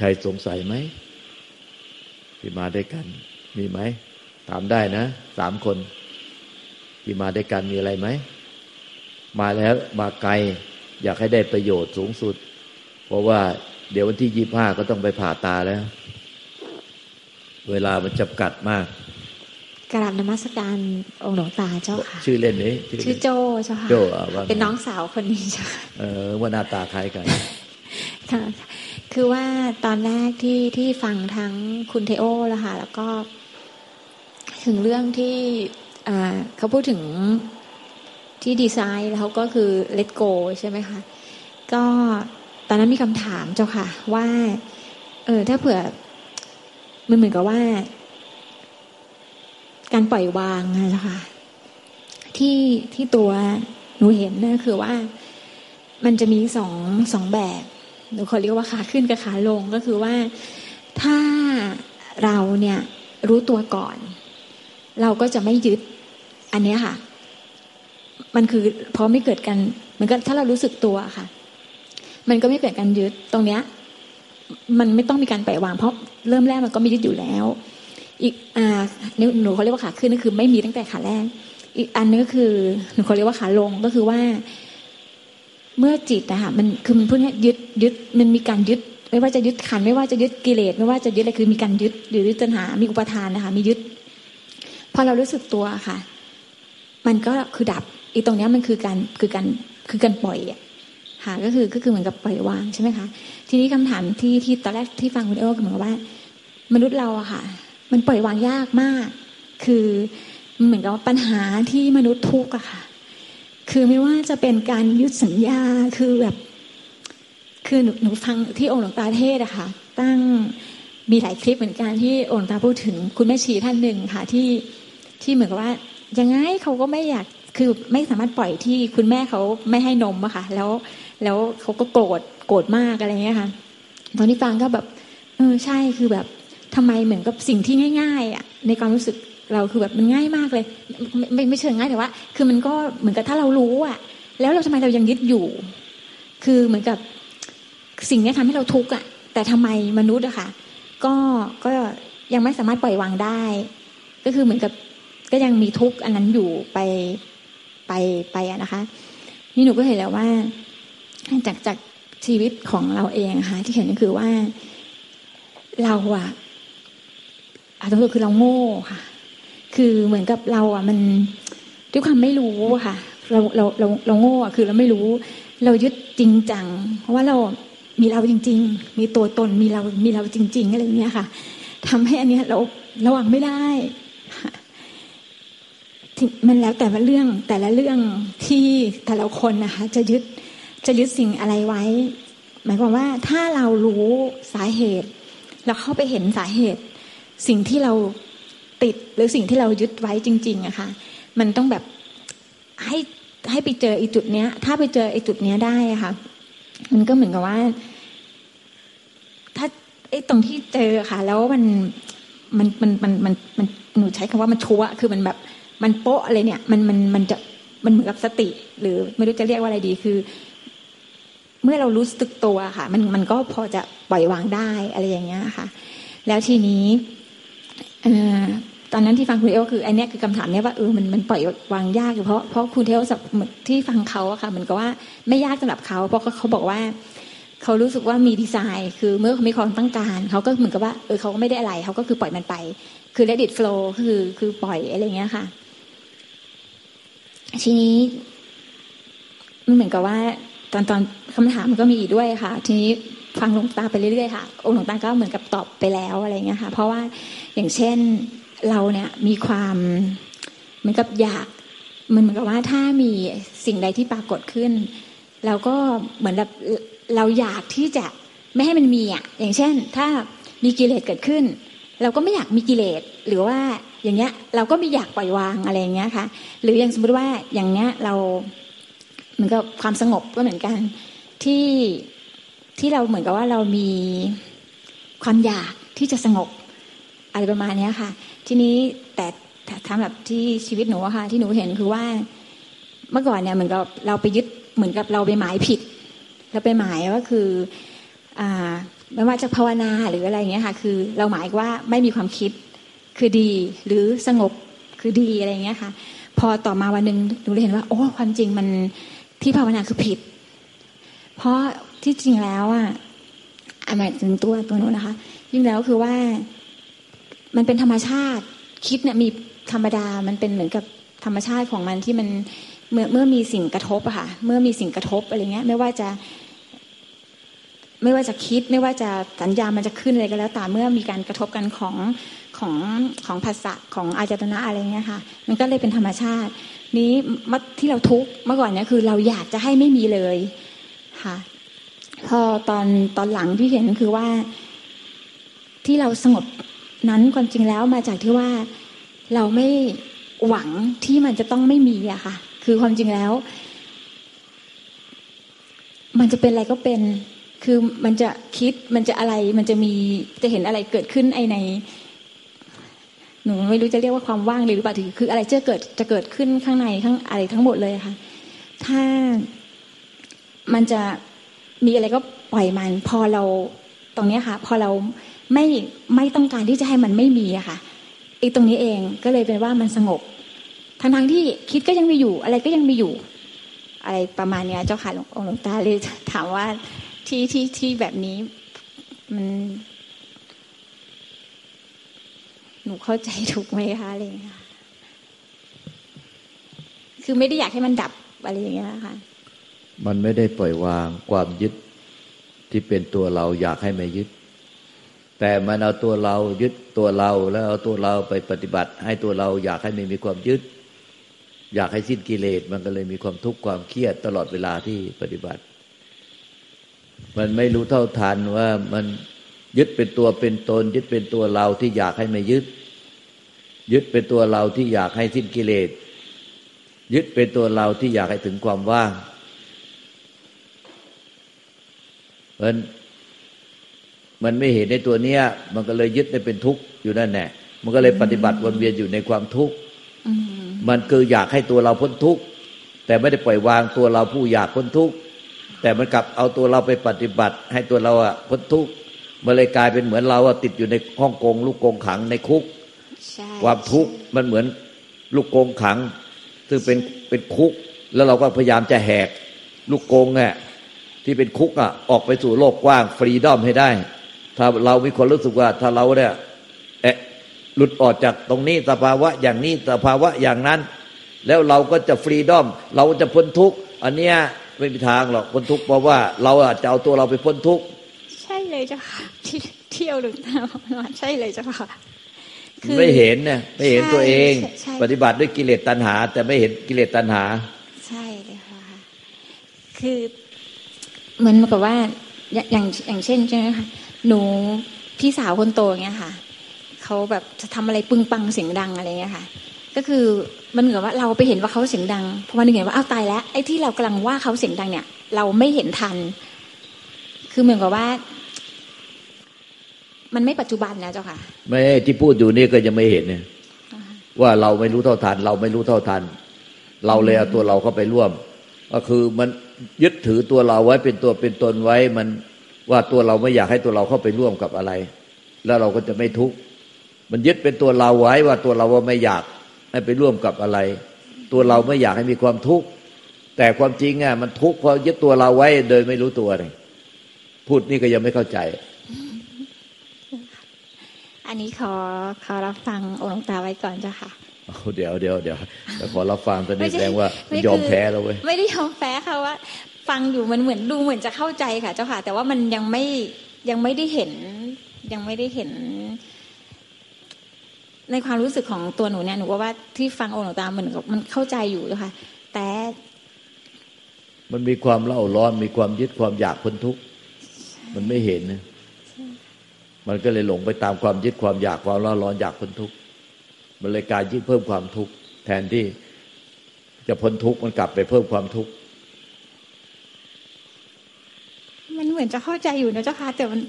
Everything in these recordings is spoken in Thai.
มีใครสงสัยไหมที่มาด้วยกัน มีไหมถามได้นะสามคน ที่มาด้วยกันมีอะไรไหมมาแล้วมาไกล อยากให้ได้ประโยชน์สูงสุด เพราะว่าเดี๋ยววันที่ยี่ห้าก็ต้องไปผ่าตาแล้ว เวลามันจำกัดมากกราบนมัสการองค์หลวงตาเจ้าค่ะ ชื่อเล่นนี้ชื่อโจเจ้าค่ะโจเป็นน้องสาวคนนี้เจ้าเออว่าหน้าตาคล้ายกันค่ะ คือว่าตอนแรกที่ที่ฟังทั้งคุณเทโอแล้วค่ะแล้วก็ ถึงเรื่องที่เขาพูดถึงที่ดีไซน์แล้วก็คือเลตโกใช่ไหมคะก็ตอนนั้นมีคำถามเจ้าค่ะ ว่า เออถ้าเผื่อมันเหมือนกับว่า การปล่อยวางนะคะที่ที่ตัวหนูเห็นนะคือว่ามันจะมีสองสองแบบ หนูขอเรียกว่าขาขึ้นกับขาลงก็คือว่าถ้าเราเนี่ยรู้ตัวก่อน เราก็จะไม่ยึดอันนี้ค่ะ มันคือพอไม่เกิดกันเหมือนกับถ้าเรารู้สึกตัวค่ะ มันก็ไม่เกิดการยึดตรงเนี้ย มันไม่ต้องมีการปล่อยวางเพราะเริ่มแรกมันก็ไม่ยึดอยู่แล้ว อีกอ่าหนูเขาเรียกว่าขาขึ้นก็คือ ไม่มีตั้งแต่ขาแรกอีกอันนึงก็คือหนูเขาเรียกว่าขาลงก็คือว่า เมื่อจิตนะคะมันคือมันพูดง่ายยึดยึดมันมีการยึด ไม่ว่าจะยึดขัน ไม่ว่าจะยึดกิเลสไม่ว่าจะยึดอะไรคือมีการยึด หรือยึดตัณหา มีอุปทานนะคะ มียึดพอเรารู้สึกตัวค่ะ มันก็คือดับอีกตรงนี้มันคือการคือการคือการปล่อยอะค่ะก็คือก็คือเหมือนกับปล่อยวางใช่ไหมคะทีนี้คำถามที่ที่ตอนแรกที่ฟังคุณเอโอก็เหมือนกับว่า มนุษย์เราอะค่ะ มันปล่อยวางยากมาก คือเหมือนกับปัญหาที่มนุษย์ทุกข์อะค่ะ คือไม่ว่าจะเป็นการยึดสัญญาคือแบบ คือหนูหนูฟังที่องค์หลวงตาเทศอะค่ะ ตั้งมีหลายคลิปเหมือนกันที่องค์ตาพูดถึงคุณแม่ชีท่านหนึ่งค่ะที่ที่เหมือนกับว่า ยังไงเขาก็ไม่อยากคือไม่สามารถปล่อยที่คุณแม่เขาไม่ให้นมอะค่ะ แล้วแล้วเขาก็โกรธโกรธมากอะไรเงี้ยค่ะ ตอนที่ฟังก็แบบเออใช่คือแบบทำไมเหมือนกับสิ่งที่ง่าย ๆ อะ ในความรู้สึก เราคือแบบมันง่ายมากเลย ไม่ไม่เชิงง่ายแต่ว่า คือมันก็เหมือนกับถ้าเรารู้อะแล้วเราทำไมเรายังยึดอยู่ คือเหมือนกับสิ่งนี้ทำให้เราทุกข์อะแต่ทำไมมนุษย์อะค่ะ ก็ก็ยังไม่สามารถปล่อยวางได้ ก็คือเหมือนกับก็ยังมีทุกข์อันนั้นอยู่ไปไปไปอะนะคะ นี่หนูก็เห็นแล้วว่า จากจากชีวิตของเราเองค่ะ ที่เห็นก็คือว่าเราอะอาจจะคือเราโง่ค่ะ คือเหมือนกับเราอะมันด้วยความไม่รู้ค่ะ เราเราเราเราโง่อะคือเราไม่รู้ เรายึดจริงจัง เพราะว่าเรามีเราจริง ๆ มีตัวตนมีเรามีเราจริง ๆ อะไรเงี้ยค่ะทำให้อันเนี้ยเราระวังไม่ได้มันแล้วแต่ละเรื่องแต่ละเรื่องที่แต่ละคนนะคะ จะยึดจะยึดสิ่งอะไรไว้ หมายความว่าถ้าเรารู้สาเหตุ เราเข้าไปเห็นสาเหตุ สิ่งที่เรา ติดหรือสิ่งที่เรายึดไว้จริงๆอะค่ะ มันต้องแบบให้ให้ไปเจอไอ้จุดเนี้ย ถ้าไปเจอไอ้จุดเนี้ยได้อะค่ะ มันก็เหมือนกับว่า ถ้าไอ้ตรงที่เจอค่ะ แล้วมันมันมันมันมันมันหนูใช้คำว่ามันชัวคือมันแบบมันโป๊ะอะไรเนี่ย มันมันมันจะมันเหมือนกับสติ หรือไม่รู้จะเรียกว่าอะไรดีคือ เมื่อเรารู้สึกตัวค่ะ มันมันก็พอจะปล่อยวางได้อะไรอย่างเงี้ยค่ะ แล้วทีนี้ ตอนนั้นที่ฟังคุณเอลคืออันนี้คือคำถามเนี้ยว่าเออมันมันปล่อยวางยากเพราะเพราะคุณเอลที่ฟังเขาอะค่ะเหมือนกับว่าไม่ยากสำหรับเขาเพราะเขาบอกว่าเขารู้สึกว่ามีดีไซน์ คือเมื่อเขามีความต้องการเขาก็เหมือนกับว่าเออเขาก็ไม่ได้อะไรเขาก็คือปล่อยมันไป คือ let it flow คือคือปล่อยอะไรเงี้ยค่ะ ทีนี้มันเหมือนกับว่า ตอนตอนคำถามมันก็มีอีกด้วยค่ะ ทีนี้ ฟังหลวงตาไปเรื่อยๆค่ะองค์หลวงตาก็เหมือนกับตอบไปแล้วอะไรเงี้ยค่ะ เพราะว่าอย่างเช่นเราเนี่ยมีความเหมือนกับอยาก มันเหมือนกับว่าถ้ามีสิ่งใดที่ปรากฏขึ้นเราก็เหมือนแบบเราอยากที่จะไม่ให้มันมีอะอย่างเช่น ถ้ามีกิเลสเกิดขึ้น เราก็ไม่อยากมีกิเลสหรือว่าอย่างเงี้ยเราก็ไม่อยากปล่อยวางอะไรอย่างเงี้ยค่ะ หรืออย่างสมมติว่าอย่างเงี้ยเราเหมือนกับความสงบก็เหมือนกันที่ ที่เราเหมือนกับว่าเรามีความอยากที่จะสงบอะไรประมาณนี้ค่ะ ทีนี้แต่ทำแบบที่ชีวิตหนูอะค่ะ ที่หนูเห็นคือว่าเมื่อก่อนเนี่ยเหมือนกับเราไปยึดเหมือนกับเราไปหมายผิดเราไปหมายว่าคืออ่าไม่ว่าจะภาวนาหรืออะไรเงี้ยค่ะ คือเราหมายว่าไม่มีความคิดคือดีหรือสงบคือดีอะไรเงี้ยค่ะ พอต่อมาวันหนึ่งหนูเลยเห็นว่า โอ้ความจริงมันที่ภาวนาคือผิด เพราะ ที่จริงแล้วอะหมายถึงตัวตัวนู้นนะคะยิ่งแล้วคือว่ามันเป็นธรรมชาติ คิดเนี่ยมีธรรมดามันเป็นเหมือนกับธรรมชาติของมันที่มันเมื่อเมื่อมีสิ่งกระทบอะค่ะ เมื่อมีสิ่งกระทบอะไรเงี้ย ไม่ว่าจะ ไม่ว่าจะคิด ไม่ว่าจะสัญญามันจะขึ้นอะไรก็แล้วแต่เมื่อมีการกระทบกันของของของภาษาของอาจตนะอะไรเงี้ยค่ะ มันก็เลยเป็นธรรมชาติ นี้ที่เราทุกเมื่อก่อนเนี่ยคือ เราอยากจะให้ไม่มีเลยค่ะ พอตอนตอนหลังที่เห็นคือว่า ที่เราสงบนั้นความจริงแล้วมาจากที่ว่าเราไม่หวังที่มันจะต้องไม่มีอะค่ะ คือความจริงแล้ว มันจะเป็นอะไรก็เป็น คือมันจะคิดมันจะอะไรมันจะมีจะเห็นอะไรเกิดขึ้นไอในหนูไม่รู้จะเรียกว่าความว่างหรือเปล่าคืออะไรจะเกิดจะเกิดขึ้นข้างในทั้งอะไรทั้งหมดเลยค่ะ ถ้ามันจะ มีอะไรก็ปล่อยมัน พอเราตรงนี้ค่ะ พอเราไม่ไม่ต้องการที่จะให้มันไม่มีอะค่ะอีตรงนี้เองก็เลยเป็นว่ามันสงบทั้งทั้งที่คิดก็ยังมีอยู่ อะไรก็ยังมีอยู่ อะไรประมาณเนี้ย เจ้าค่ะหลวงองค์หลวงตาเลยถามว่าที่ที่ที่แบบนี้มัน หนูเข้าใจถูกไหมคะอะไรอย่างเงี้ยคือไม่ได้อยากให้มันดับอะไรอย่างเงี้ยค่ะ มันไม่ได้ปล่อยวางความยึดที่เป็นตัวเราอยากให้ไม่ยึด แต่มันเอาตัวเรายึดตัวเราแล้วเอาตัวเราไปปฏิบัติ ให้ตัวเราอยากให้ไม่มีความยึด อยากให้สิ้นกิเลสมันก็เลยมีความทุกข์ความเครียดตลอดเวลาที่ปฏิบัติ มันไม่รู้เท่าทันว่ามันยึดเป็นตัวเป็นตน ยึดเป็นตัวเราที่อยากให้ไม่ยึด ยึดเป็นตัวเราที่อยากให้สิ้นกิเลสยึดเป็นตัวเราที่อยากให้ถึงความว่าง มันมันไม่เห็นในตัวเนี้ย มันก็เลยยึดได้เป็นทุกข์อยู่นั่นแหละมันก็เลยปฏิบัติวนเวียนอยู่ในความทุกข์มันคืออยากให้ตัวเราพ้นทุกข์แต่ไม่ได้ปล่อยวางตัวเราผู้อยากพ้นทุกข์แต่มันกลับเอาตัวเราไปปฏิบัติ ให้ตัวเราอะพ้นทุกข์มันเลยกลายเป็นเหมือนเราอะติดอยู่ในห้องกง ลูกกงขังในคุกความทุกข์มันเหมือนลูกกงขัง ซึ่งเป็นเป็นคุก แล้วเราก็พยายามจะแหก ลูกกงเนี่ย ที่เป็นคุกอะออกไปสู่โลกกว้างฟรีดอมให้ได้ ถ้าเรามีคนรู้สึกว่า ถ้าเราเนี่ยเอะหลุดออกจากตรงนี้สภาวะอย่างนี้สภาวะอย่างนั้น แล้วเราก็จะฟรีดอม เราจะพ้นทุกข์อันเนี้ยไม่มีทางหรอกพ้นทุกข์เพราะว่าเราจะเอาตัวเราไปพ้นทุกข์ใช่เลยจ้ะค่ะที่เที่ยวหรือตาใช่เลยจ้ะค่ะไม่เห็นเนี่ยไม่เห็นตัวเอง ปฏิบัติด้วยกิเลสตัณหา แต่ไม่เห็นกิเลสตัณหา ใช่เลยค่ะคือ เหมือนกับว่าอย่างอย่างเช่นใช่ไหมคะหนูพี่สาวคนโตเงี้ยค่ะเขาแบบจะทำอะไรปึงปังเสียงดังอะไรเงี้ยค่ะ ก็คือมันเหมือนว่าเราไปเห็นว่าเขาเสียงดังพอมาหนึ่งเห็นว่าอ้าวตายแล้วไอ้ที่เรากำลังว่าเขาเสียงดังเนี่ย เราไม่เห็นทัน คือเหมือนกับว่า มันไม่ปัจจุบันนะเจ้าค่ะ ไม่ที่พูดอยู่นี่ก็ยังไม่เห็นเนี่ยว่าเราไม่รู้เท่าทัน เราไม่รู้เท่าทัน เราเลยเอาตัวเราเข้าไปร่วม ก็คือมัน ยึดถือตัวเราไว้เป็นตัวเป็นตนไว้ มันว่าตัวเราไม่อยากให้ตัวเราเข้าไปร่วมกับอะไร แล้วเราก็จะไม่ทุกข์มันยึดเป็นตัวเราไว้ว่าตัวเราว่าไม่อยากให้ไปร่วมกับอะไร ตัวเราไม่อยากให้มีความทุกข์แต่ความจริงอะมันทุกข์เพราะยึดตัวเราไว้โดยไม่รู้ตัวเลยพูดนี่ก็ยังไม่เข้าใจ อันนี้ขอขอรับฟังองค์ตาไว้ก่อนเจ้าค่ะ เดี๋ยวเดี๋ยวเดี๋ยวขอรับฟังตอนนี้แสดงว่ายอมแพ้แล้วเว้ยไม่ได้ยอมแพ้ค่ะว่า ฟังอยู่มันเหมือนดูเหมือนจะเข้าใจค่ะ เจ้าค่ะ แต่ว่ามันยังไม่ยังไม่ได้เห็น ยังไม่ได้เห็น ในความรู้สึกของตัวหนูเนี่ยหนูว่าที่ฟังองค์หลวงตาเหมือนกับมันเข้าใจอยู่เจ้าค่ะ แต่มันมีความเล่าร้อนมีความยึดความอยากพ้นทุกข์มันไม่เห็นนะมันก็เลยหลงไปตามความยึดความอยากความเล่าร้อนอยากพ้นทุกข์ มันเลยการยึดเพิ่มความทุกข์แทนที่จะพ้นทุกข์มันกลับไปเพิ่มความทุกข์มันเหมือนจะเข้าใจอยู่นะเจ้าค่ะแต่มัน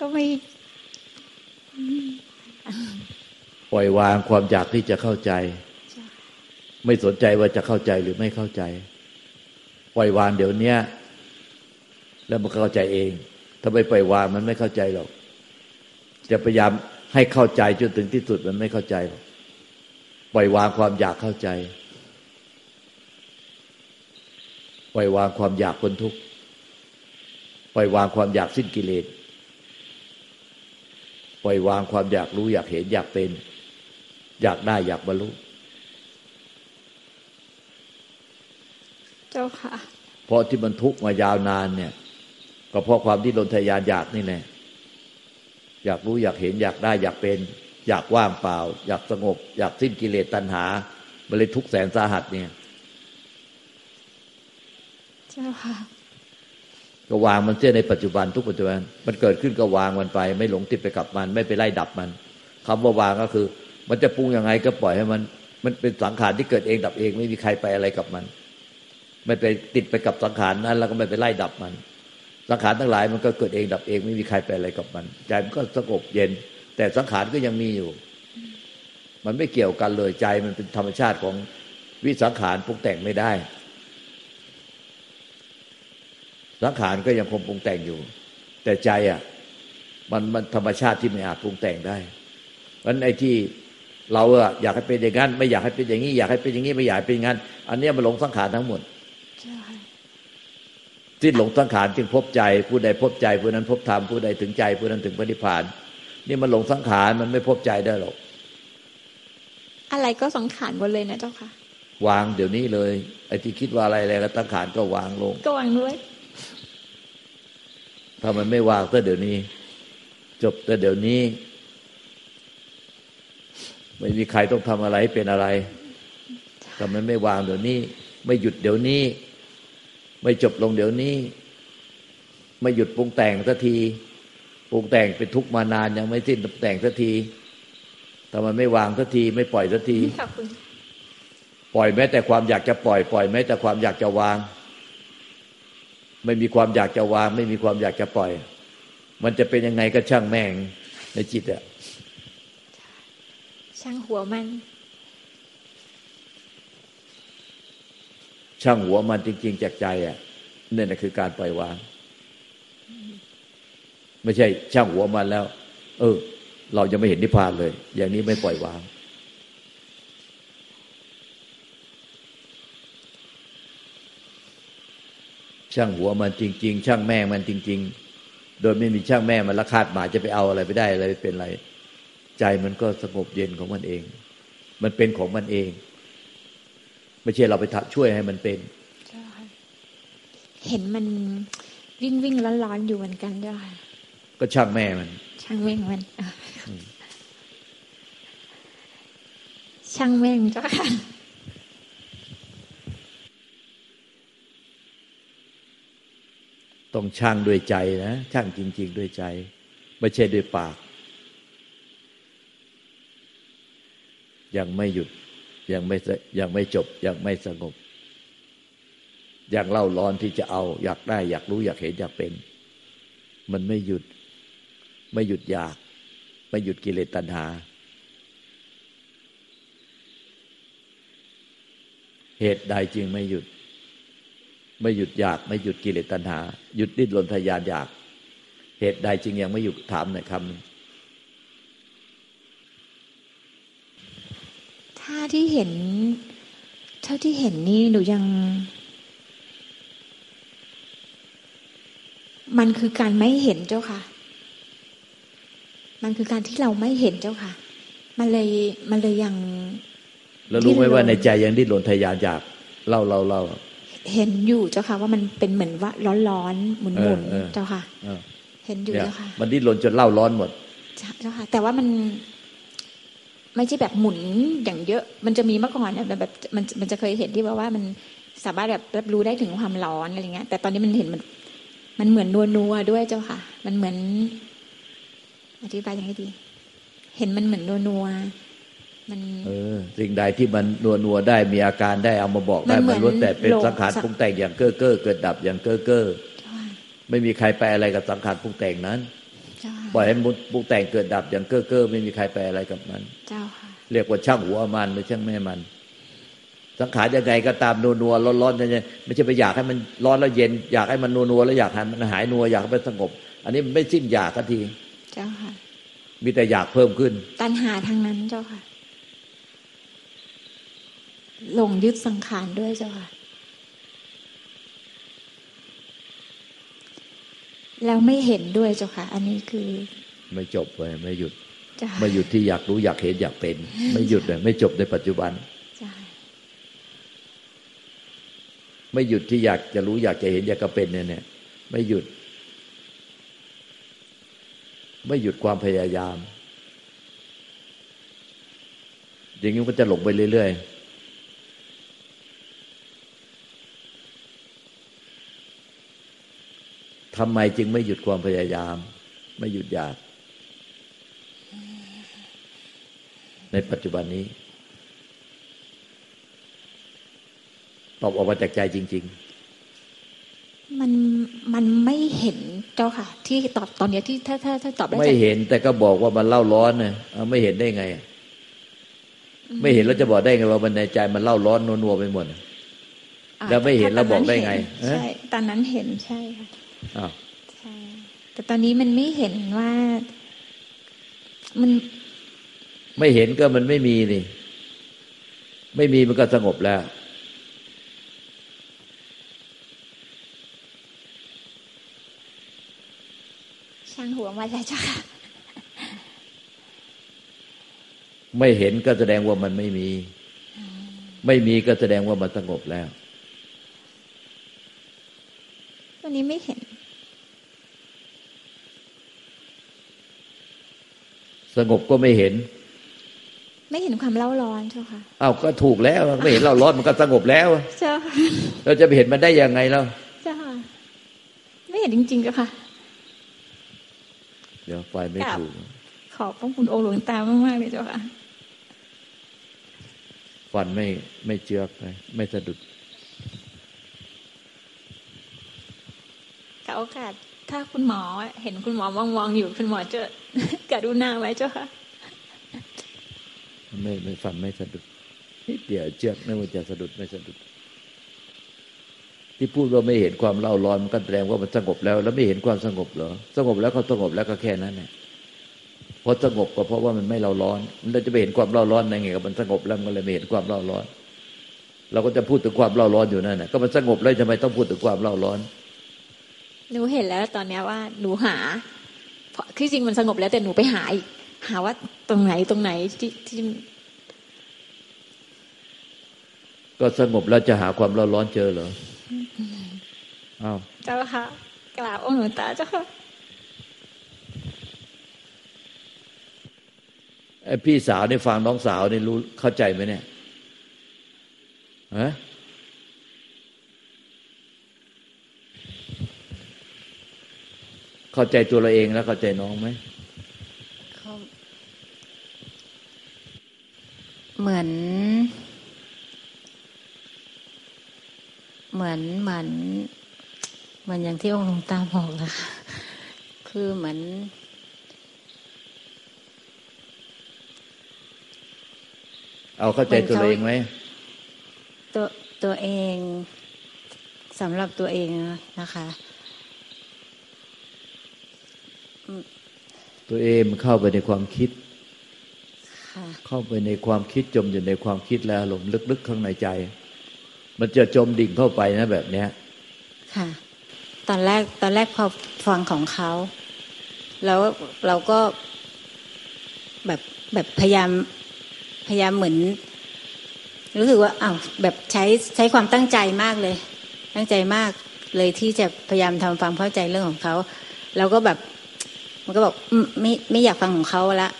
ก็ไม่ปล่อยวางความอยากที่จะเข้าใจ ไม่สนใจว่าจะเข้าใจหรือไม่เข้าใจ ปล่อยวางเดี๋ยวนี้แล้วมันเข้าใจเอง ถ้าไปปล่อยวางมันไม่เข้าใจหรอก จะพยายามให้เข้าใจจนถึงที่สุดมันไม่เข้าใจหรอก ปล่อยวางความอยากเข้าใจ ปล่อยวางความอยากคนทุกข์ ปล่อยวางความอยากสิ้นกิเลส ปล่อยวางความอยากรู้อยากเห็นอยากเป็น อยากได้อยากบรรลุ เจ้าค่ะ เพราะที่มันทุกข์มายาวนานเนี่ย ก็เพราะความที่ลนทยานอยากนี่แหละ อยากรู้อยากเห็นอยากได้อยากเป็น อยากว่างเปล่า อยากสงบ อยากสิ้นกิเลสตัณหามันเลยทุกแสนสาหัสเนี่ย เจ้าค่ะ ก็วางมันเสียในปัจจุบันทุกปัจจุบัน มันเกิดขึ้นก็วางมันไป ไม่หลงติดไปกับมัน ไม่ไปไล่ดับมันคำว่าวางก็คือ มันจะปรุงยังไงก็ปล่อยให้มัน มันเป็นสังขารที่เกิดเองดับเอง ไม่มีใครไปอะไรกับมัน ไม่ไปติดไปกับสังขารนั้น แล้วก็ไม่ไปไล่ดับมัน สังขารทั้งหลายมันก็เกิดเองดับเอง ไม่มีใครไปอะไรกับมัน ใจมันก็สงบเย็น แต่สังขารก็ยังมีอยู่ มันไม่เกี่ยวกันเลยใจมันเป็นธรรมชาติของวิสังขารปรุงแต่งไม่ได้ สังขารก็ยังคงปรุงแต่งอยู่ แต่ใจอะ มันมันธรรมชาติที่ไม่อาจปรุงแต่งได้เพราะไอ้ที่เราอะอยากให้เป็นอย่างนั้น ไม่อยากให้เป็นอย่างนี้ อยากให้เป็นอย่างนี้ไม่อยากเป็นอย่างนั้น อันนี้มันหลงสังขารทั้งหมดที่หลงสังขารจึงพบใจ ผู้ใดพบใจผู้นั้นพบธรรมผู้ใดถึงใจผู้นั้นถึงพระนิพพาน นี่มันหลงสังขารมันไม่พบใจได้หรอก อะไรก็สังขารหมดเลยนะเจ้าค่ะ วางเดี๋ยวนี้เลย ไอ้ที่คิดว่าอะไรอะไรก็สังขารก็วางลง ก็วางด้วยถ้ามันไม่วางก็เดี๋ยวนี้ จบแต่เดี๋ยวนี้ ไม่มีใครต้องทำอะไรเป็นอะไรถ้ามันไม่วางเดี๋ยวนี้ ไม่หยุดเดี๋ยวนี้ ไม่จบลงเดี๋ยวนี้ ไม่หยุดปรุงแต่งสักที ปรุงแต่งเป็นทุกมานานยังไม่สิ้นปรุงแต่งสักทีถ้ามันไม่วางสักทีไม่ปล่อยสักทีปล่อยแม้แต่ความอยากจะปล่อย ปล่อยแม้แต่ความอยากจะวาง ไม่มีความอยากจะวาง ไม่มีความอยากจะปล่อย มันจะเป็นยังไงก็ช่างแม่งในจิตอะช่างหัวมัน ช่างหัวมันจริง ๆ จากใจอะนี่นะคือการปล่อยวาง ไม่ใช่ช่างหัวมันแล้ว เออ เราจะไม่เห็นนิพพานเลย อย่างนี้ไม่ปล่อยวาง ช่างหัวมันจริง ๆ ช่างแม่มันจริง ๆ โดยไม่มีช่างแม่มันละคาดหมายจะไปเอาอะไรไปได้อะไรเป็นไร ใจมันก็สงบเย็นของมันเอง มันเป็นของมันเอง ไม่ใช่เราไปช่วยให้มันเป็นเห็นมันวิ่งวิ่งร้อนๆอยู่เหมือนกันด้วย ก็ช่างแม่มัน ช่างแม่งมันช่างแม่งเจ้าค่ะต้องช่างด้วยใจนะช่างจริง ๆ ด้วยใจ ไม่ใช่ด้วยปาก ยังไม่หยุดยังไม่ยังไม่จบ ยังไม่สงบ ยังเล่าร้อนที่จะเอา อยากได้ อยากรู้อยากเห็นอยากเป็น มันไม่หยุด ไม่หยุดอยาก ไม่หยุดกิเลสตัณหา เหตุใดจึงไม่หยุด ไม่หยุดอยาก ไม่หยุดกิเลสตัณหา หยุดดิ้นรนทยานอยาก เหตุใดจึงยังไม่หยุดถามหน่อยคำนึงถ้าที่เห็น เท่าที่เห็นนี่หนูยัง มันคือการไม่เห็นเจ้าค่ะ มันคือการที่เราไม่เห็นเจ้าค่ะ มันเลยมันเลยยังแล้วรู้ไหมว่าในใจยังดิ้นรนทยานอยากเล่าเล่าเล่าเห็นอยู่เจ้าค่ะ ว่ามันเป็นเหมือนว่าร้อนๆหมุนๆเจ้าค่ะเห็นอยู่เจ้าค่ะ มันดิ้นรนจนเล่าร้อนหมดเจ้าค่ะ แต่ว่ามันไม่ใช่แบบหมุนอย่างเยอะ มันจะมีเมื่อก่อนเนี่ยแบบมันมันจะเคยเห็นที่ว่าว่ามันสามารถแบบรับรู้ได้ถึงความร้อนอะไรเงี้ย แต่ตอนนี้มันเห็นมัน มันเหมือนนัวนัวด้วยเจ้าค่ะ มันเหมือน อธิบายยังไงดี เห็นมันเหมือนนัวนัวมันเออสิ่งใดที่มันนัวนัวได้มีอาการได้เอามาบอกได้มันล้วนแต่เป็นสังขารปรุงแต่งอย่างเก้อเก้อเกิดดับอย่างเก้อเก้อไม่มีใครไปอะไรกับสังขารปรุงแต่งนั้นปล่อยให้ปรุงแต่งเกิดดับอย่างเก้อเก้อไม่มีใครไปอะไรกับมันเรียกว่าช่างหัวมันหรือช่างแม่มัน สังขารยังไงก็ตามนัวนัวร้อนร้อนเนี่ยไม่ใช่ไปอยากให้มันร้อนแล้วเย็น อยากให้มันนัวนัวแล้วอยากให้มันหายนัวอยากให้มันสงบ อันนี้มันไม่สิ้นอยากกันที เจ้าค่ะ มีแต่อยากเพิ่มขึ้น ตัณหาทางนั้นเจ้าค่ะ หลงยึดสังขารด้วยเจ้าค่ะ แล้วไม่เห็นด้วยเจ้าค่ะ อันนี้คือ ไม่จบเลยไม่หยุดจ้าไม่หยุดที่อยากรู้อยากเห็นอยากเป็น ไม่หยุดเลยไม่จบในปัจจุบันจ้าไม่หยุดที่อยากจะรู้อยากจะเห็นอยากจะเป็นเนี่ยเนี่ย ไม่หยุด ไม่หยุดความพยายาม อย่างนี้มันก็จะหลงไปเรื่อยๆทำไมจึงไม่หยุดความพยายาม ไม่หยุดอยาก ในปัจจุบันนี้ตอบออกมาจากใจจริง ๆ มันมันไม่เห็นเจ้าค่ะ ที่ตอบตอนเนี้ยที่ถ้าถ้าถ้าตอบๆได้ไม่จากเห็น แต่ก็บอกว่ามันเล่าร้อนเนี่ยเอาไม่เห็นได้ไง ไม่เห็นแล้วจะบอกได้ไงว่ามันในใจมันเล่าร้อนนัวๆไปหมดอะแล้วไม่เห็นถ้าแล้วบอกได้ไงตอนนั้นเห็นเอ๊ะใช่ตอนนั้นเห็นใช่ค่ะอ้าวใช่แต่ตอนนี้มันไม่เห็นว่ามันไม่เห็นก็มันไม่มีนี่ ไม่มีมันก็สงบแล้ว ช่างหัวมาแล้วเจ้าค่ะ ไม่เห็นก็แสดงว่ามันไม่มี ไม่มีก็แสดงว่ามันสงบแล้ววันนี้ไม่เห็น สงบก็ไม่เห็น ไม่เห็นความเล่าร้อนเจ้าค่ะอ้าวก็ถูกแล้วไม่เห็นเราร้อนมันก็สงบแล้วเจ้าค่ะเราจะไปเห็นมันได้ยังไงแล้วเจ้าค่ะไม่เห็นจริงๆเจ้าค่ะเดี๋ยวไฟไม่กราบถูก ขอบพระคุณองค์หลวงตามากๆเลยเจ้าค่ะฟันไม่ไม่เจือกเลยไม่สะดุดกับโอกาสถ้าคุณหมอเห็นคุณหมอมองๆอยู่คุณหมอจะกรุณาไว้เจ้าค่ะไม่ไม่ฟันไม่สะดุดนิดเดียวเชือกนึกว่าจะสะดุดไม่สะดุด ที่พูดว่าไม่เห็นความเล่าร้อนมันก็แสดงว่ามันสงบแล้ว แล้วไม่เห็นความสงบเหรอสงบแล้วก็สงบแล้วก็แค่นั้นเนี่ยพอสงบก็เพราะว่ามันไม่เล่าร้อนมันจะไปเห็นความเล่าร้อนได้ไงก็มันสงบแล้วมันเลยไม่เห็นความเล่าร้อน เราก็จะพูดถึงความเล่าร้อนอยู่นั่นแหละก็มันสงบแล้วทำไมต้องพูดถึงความเล่าร้อน หนูเห็นแล้วตอนเนี้ยว่าหนูหาเพราะที่จริงมันสงบแล้วแต่หนูไปหาอีกหาว่าตรงไหนตรงไหนที่ที่ก็สงบแล้วจะหาความเล่าร้อนเจอเหรอ อ้าวเจ้าค่ะ กราบองค์หลวงตาเจ้าค่ะไอ้พี่สาวนี่ฟังน้องสาวนี่รู้เข้าใจไหมเนี่ยฮะเข้าใจตัวเราเองแล้วเข้าใจน้องไหมเขาเหมือน เหมือนเหมือน เหมือนอย่างที่องค์หลวงตาบอกอะค่ะคือเหมือน เอาเข้าใจตัวเราเองไหมตัวตัวเองสำหรับตัวเองนะคะ ตัวเองมันเข้าไปในความคิดค่ะเข้าไปในความคิดจมอยู่ในความคิดแล้วหลงลึกๆข้างในใจ มันจะจมดิ่งเข้าไปนะแบบเนี้ย ค่ะ ตอนแรกตอนแรกพอฟังของเขา แล้วเราก็แบบแบบพยายามพยายามเหมือน รู้สึกว่าอ้าวแบบใช้ใช้ความตั้งใจมากเลย ตั้งใจมากเลยที่จะพยายามทำความเข้าใจเรื่องของเขา แล้วก็แบบ มันก็บอกอืมไม่ไม่อยากฟังของเขาละ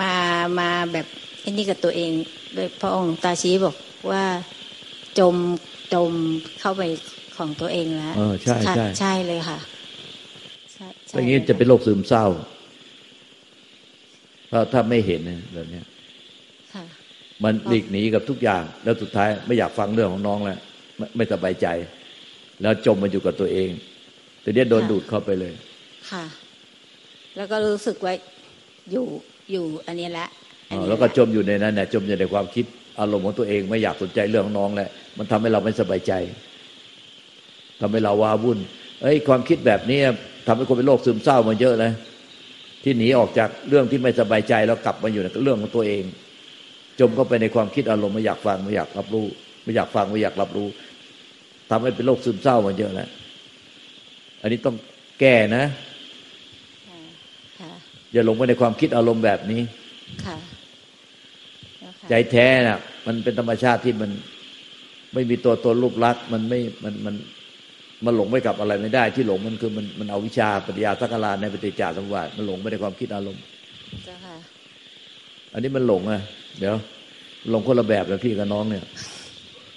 มามาแบบไอ้นี่กับตัวเองโดยพระองค์ตาชี้บอกว่าจมจมเข้าไป ของตัวเองแล้วเออใช่ค่ะใช่ใช่เลยค่ะใช่ใช่อย่างนี้จะเป็นโรคซึมเศร้า ถ้าถ้าไม่เห็นนะแบบเนี้ยค่ะมันหลีกหนีกับทุกอย่าง แล้วสุดท้ายไม่อยากฟังเรื่องของน้องแล้วไม่ไม่สบายใจ แล้วจมมาอยู่กับตัวเองแต่เนี้ยโดนดูดเข้าไปเลย ค่ะ แล้วก็รู้สึกว่าอยู่อยู่อันนี้ละอันอ๋อนี้แล้วก็ะจมอยู่ในนั้นเนี่ยจมอยู่ในความคิดอารมณ์ของตัวเอง ไม่อยากสนใจเรื่องของน้องแหละมันทำให้เราไม่สบายใจ ทำให้เราว้าวุ่นเอ้ยความคิดแบบนี้ทำให้คนเป็นโรคซึมเศร้ามาเยอะเลยที่หนีออกจากเรื่องที่ไม่สบายใจแล้วกลับมาอยู่ในเรื่องของตัวเอง จมเข้าไปในความคิดอารมณ์ไม่อยากฟังไม่อยากรับรู้ ไม่อยากฟังไม่อยากรับรู้ทำให้เป็นโรคซึมเศร้ามาเยอะแล้วอันนี้ต้องแก้นะอย่าหลงไปในความคิดอารมณ์แบบนี้ใจแท้น่ะ มันเป็นธรรมชาติที่มันไม่มีตัวตนรูปลักษณ์มันไม่มันมัน มันหลงไปกับอะไรไม่ได้ ที่หลงมันคือมันมันเอาวิชาปฏิยาสักการาในปฏิจจสมบัติมันหลงไปในความคิดอารมณ์อันนี้มันหลงอะ เดี๋ยวหลงคนละแบบแล้วพี่กับน้องเนี่ย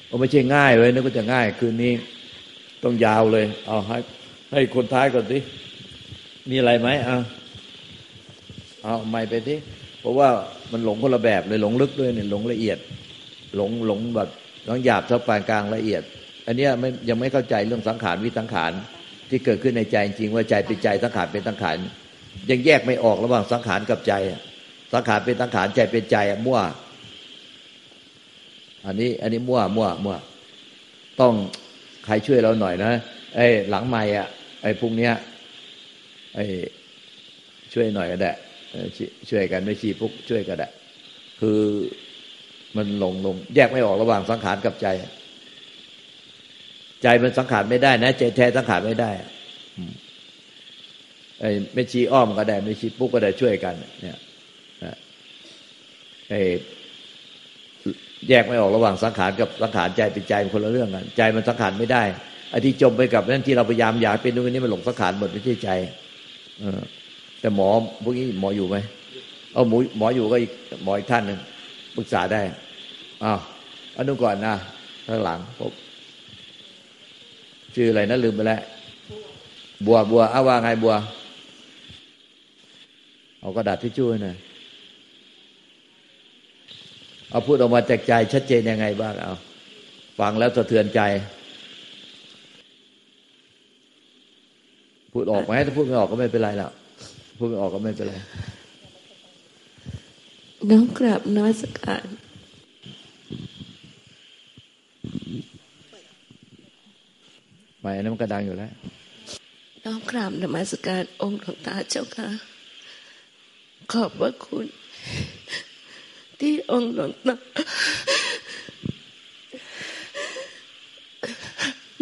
ก็ไม่ใช่ง่ายเลยนึกว่าจะง่าย คืนนี้ต้องยาวเลย เอาให้ ให้คนท้ายก่อนสิมีอะไรไหมเอาเอาไม่ไปที่เพราะว่ามันหลงคนละแบบเลยหลงลึกด้วยเนี่ยหลงละเอียด หลงหลงแบบน้องหยาบทับปานกลางละเอียด อันนี้ไม่ยังไม่เข้าใจเรื่องสังขารวิสังขารที่เกิดขึ้นในใจจริงว่าใจเป็นใจสังขารเป็นสังขารยังแยกไม่ออกระหว่างสังขารกับใจ สังขารเป็นสังขารใจเป็นใจมั่ว อันนี้ อันนี้มั่วมั่วมั่วต้องใครช่วยเราหน่อยนะไอ้หลังไม่อะไอ้พวกเนี้ยไอ้ช่วยหน่อยก็ได้ช่วยกันไม่ชีพุกช่วยกันได้คือมันหลงลงแยกไม่ออกระหว่างสังขารกับใจ ใจมันสังขารไม่ได้นะใจแท้สังขารไม่ได้ไอ้ไม่ชี้อ้อมก็ได้ไม่ชี้ปุ๊กก็ได้ช่วยกัน เนี่ยไอ้แยกไม่ออกระหว่างสังขารกับสังขารใจเป็นใจเป็นคนละเรื่องกันใจมันสังขารไม่ได้ไอ้ที่จมไปกับนั่นที่เราพยายามอยากเป็นตรงนี้มันหลงสังขารหมดไม่ใช่ใจ เออ แต่หมอพวกนี้หมออยู่ไหมเอาหมอหมออยู่ก็อีกหมออีกท่านหนึ่งปรึกษาได้อ้าวอันนู้นก่อนนะข้างหลังพบ ชื่ออะไรนะลืมไปแล้วบัวบัวอาว่าไงบัว เอากระดาษที่ช่วยหน่อยเอาพูดออกมาจากใจชัดเจนยังไงบ้างเอาฟังแล้วสะเทือนใจ พูดออกไหมถ้าพูดไม่ออกก็ไม่เป็นไรแล้วพูดไม่ออกก็ไม่เป็นไร น้องกราบน้อยสการไม่ อันนั้นมันกระดังอยู่แล้วน้องกราบนมัสการองค์หลวงตาเจ้าค่ะ ขอบพระคุณ ที่องค์หลวงตา